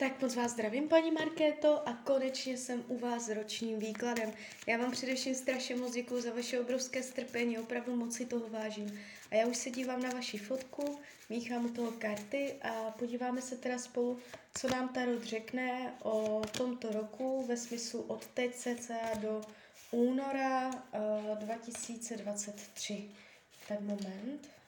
Tak moc vás zdravím, paní Markéto, a konečně jsem u vás s ročním výkladem. Já vám především strašně moc děkuji za vaše obrovské strpení, opravdu moc si toho vážím. A já už se dívám na vaši fotku, míchám u toho karty a podíváme se teda spolu, co nám Tarot řekne o tomto roku ve smyslu od teď cca do února uh, 2023. Tak moment.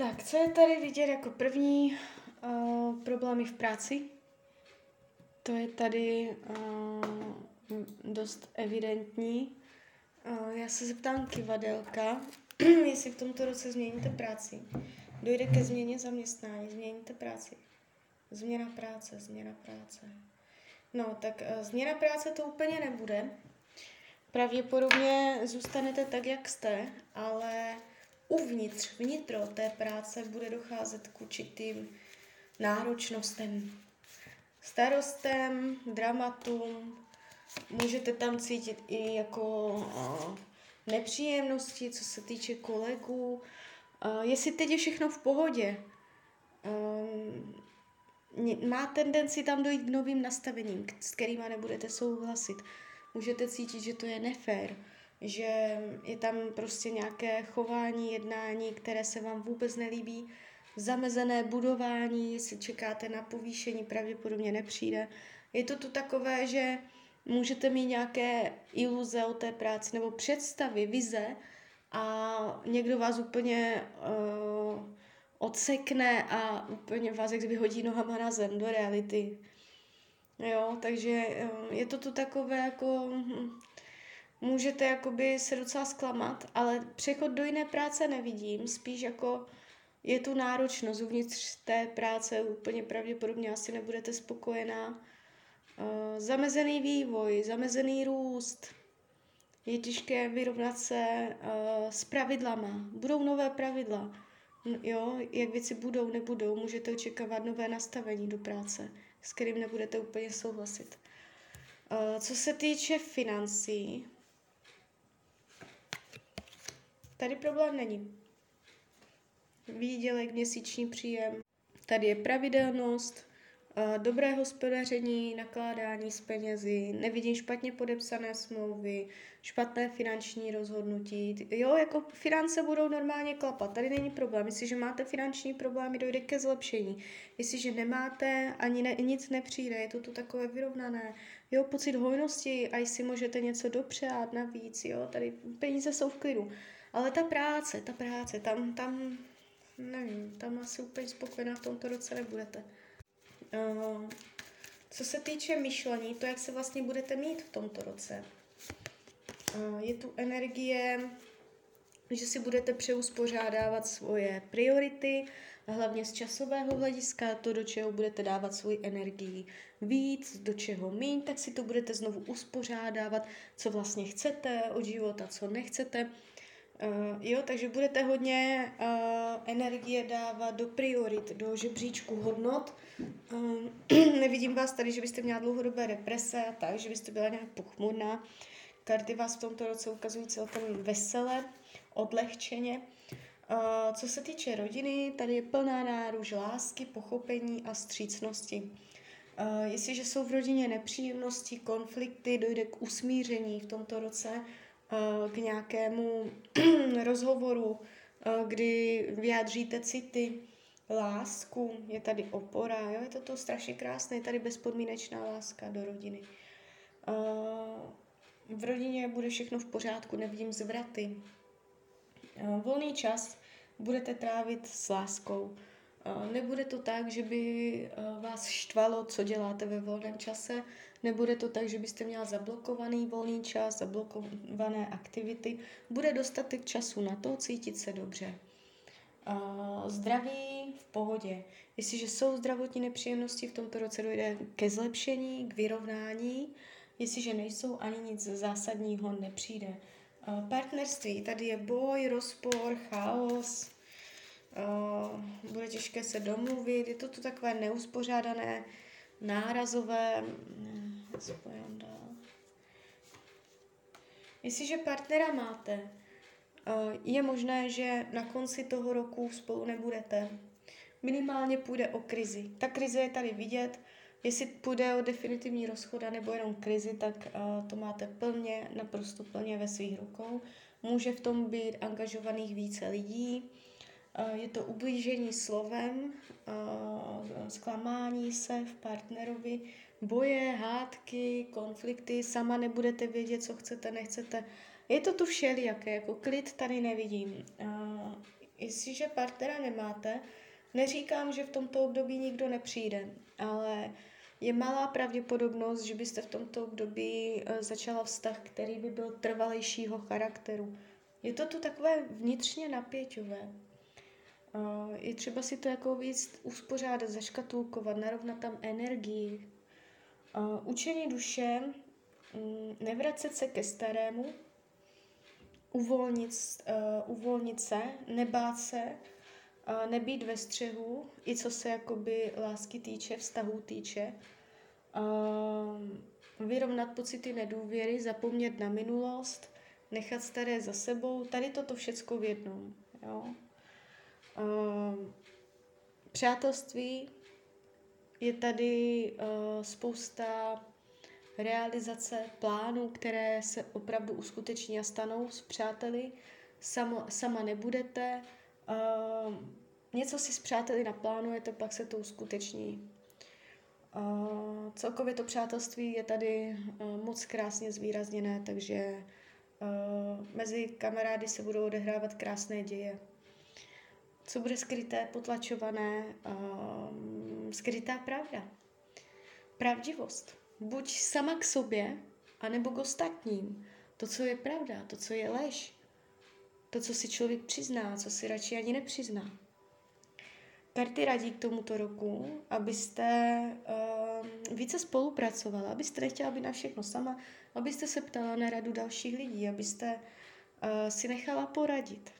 Tak, co je tady vidět jako první? Uh, problémy v práci. To je tady uh, dost evidentní. Uh, já se zeptám kivadelka, jestli v tomto roce změníte práci. Dojde ke změně zaměstnání, změníte práci. Změna práce, změna práce. No, tak uh, změna práce to úplně nebude. Pravděpodobně zůstanete tak, jak jste, ale uvnitř, vnitro té práce bude docházet k určitým náročnostem, starostem, dramatům, můžete tam cítit i jako nepříjemnosti, co se týče kolegů. jestli teď je všechno v pohodě, má tendenci tam dojít k novým nastavením, s kterými nebudete souhlasit. Můžete cítit, že to je nefér že je tam prostě nějaké chování, jednání, které se vám vůbec nelíbí, zamezené budování, jestli čekáte na povýšení, pravděpodobně nepřijde. Je to tu takové, že můžete mít nějaké iluze o té práci nebo představy, vize a někdo vás úplně uh, odsekne a úplně vás jak vyhodí nohama na zem do reality. Jo, takže uh, je to tu takové jako hm, můžete jakoby se docela zklamat, ale přechod do jiné práce nevidím, spíš jako je tu náročnost uvnitř té práce, úplně pravděpodobně asi nebudete spokojená. Uh, zamezený vývoj, zamezený růst, je těžké vyrovnat se uh, s pravidlama. Budou nové pravidla, jo, jak věci budou, nebudou, můžete očekávat nové nastavení do práce, s kterým nebudete úplně souhlasit. Uh, co se týče financí, Tady problém není. Výdělek, měsíční příjem. Tady je pravidelnost, dobré hospodaření, nakládání s penězi, nevidím špatně podepsané smlouvy, špatné finanční rozhodnutí. Jo, jako finance budou normálně klapat, tady není problém. Jestliže máte finanční problémy, dojde ke zlepšení. Jestliže nemáte, ani ne, nic nepřijde, je to tu takové vyrovnané. Jo, pocit hojnosti a jestli můžete něco dopřát navíc, jo, tady peníze jsou v klidu. Ale ta práce, ta práce, tam, tam, nevím, tam asi úplně spokojená v tomto roce nebudete. Uh, co se týče myšlení, to, jak se vlastně budete mít v tomto roce. Uh, je tu energie, že si budete přeuspořádávat svoje priority, hlavně z časového hlediska, to, do čeho budete dávat svoji energii víc, do čeho méně, tak si to budete znovu uspořádávat, co vlastně chcete od života, co nechcete. Uh, jo, takže budete hodně uh, energie dávat do priorit, do žebříčku hodnot. Uh, nevidím vás tady, že byste měla dlouhodobé represe a tak, že byste byla nějak pochmurná. Karty vás v tomto roce ukazují celkem vesele, odlehčeně. Uh, co se týče rodiny, tady je plná náruž lásky, pochopení a střícnosti. Uh, jestliže jsou v rodině nepříjemnosti, konflikty, dojde k usmíření v tomto roce, k nějakému rozhovoru, kdy vyjádříte city, lásku, je tady opora, jo, je to to strašně krásné, je tady bezpodmínečná láska do rodiny. V rodině bude všechno v pořádku, nevidím zvraty. Volný čas budete trávit s láskou. Nebude to tak, že by vás štvalo, co děláte ve volném čase, Nebude to tak, že byste měla zablokovaný volný čas, zablokované aktivity. Bude dostatek času na to cítit se dobře. Zdraví v pohodě. Jestliže jsou zdravotní nepříjemnosti, v tomto roce dojde ke zlepšení, k vyrovnání. Jestliže nejsou, ani nic zásadního nepřijde. Partnerství, tady je boj, rozpor, chaos, uh, bude těžké se domluvit, je to tu takové neuspořádané, nárazové, ne, dál. Jestliže partnera máte, je možné, že na konci toho roku spolu nebudete. Minimálně půjde o krizi. Ta krize je tady vidět. Jestli půjde o definitivní rozchod nebo jenom krizi, tak to máte plně, naprosto plně ve svých rukou. Může v tom být angažovaných více lidí. Uh, je to ublížení slovem, uh, zklamání se v partnerovi, boje, hádky, konflikty, sama nebudete vědět, co chcete, nechcete. Je to tu všelijaké, jako klid tady nevidím. Uh, jestliže partnera nemáte, neříkám, že v tomto období nikdo nepřijde, ale je malá pravděpodobnost, že byste v tomto období začala vztah, který by byl trvalejšího charakteru. Je to tu takové vnitřně napěťové. Je třeba si to jako víc uspořádat, zaškatulkovat, narovnat tam energii. Učení duše, um, nevracet se ke starému, uvolnit, uh, uvolnit se, nebát se, nebýt ve střehu, i co se jakoby lásky týče, vztahu týče, vyrovnat pocity nedůvěry, zapomnět na minulost, nechat staré za sebou, tady toto všecko v jednom. Jo? Uh, přátelství je tady uh, spousta realizace plánů, které se opravdu uskuteční a stanou s přáteli. Samo, sama nebudete. Uh, něco si s přáteli naplánujete, pak se to uskuteční. Uh, celkově to přátelství je tady uh, moc krásně zvýrazněné, takže uh, mezi kamarády se budou odehrávat krásné děje. Co bude skryté, potlačované, uh, skrytá pravda. Pravdivost buď sama k sobě, anebo k ostatním. To, co je pravda, to, co je lež. To, co si člověk přizná, co si radši ani nepřizná. Karty radí k tomuto roku, abyste uh, více spolupracovala, abyste nechtěla být na všechno sama, abyste se ptala na radu dalších lidí, abyste uh, si nechala poradit.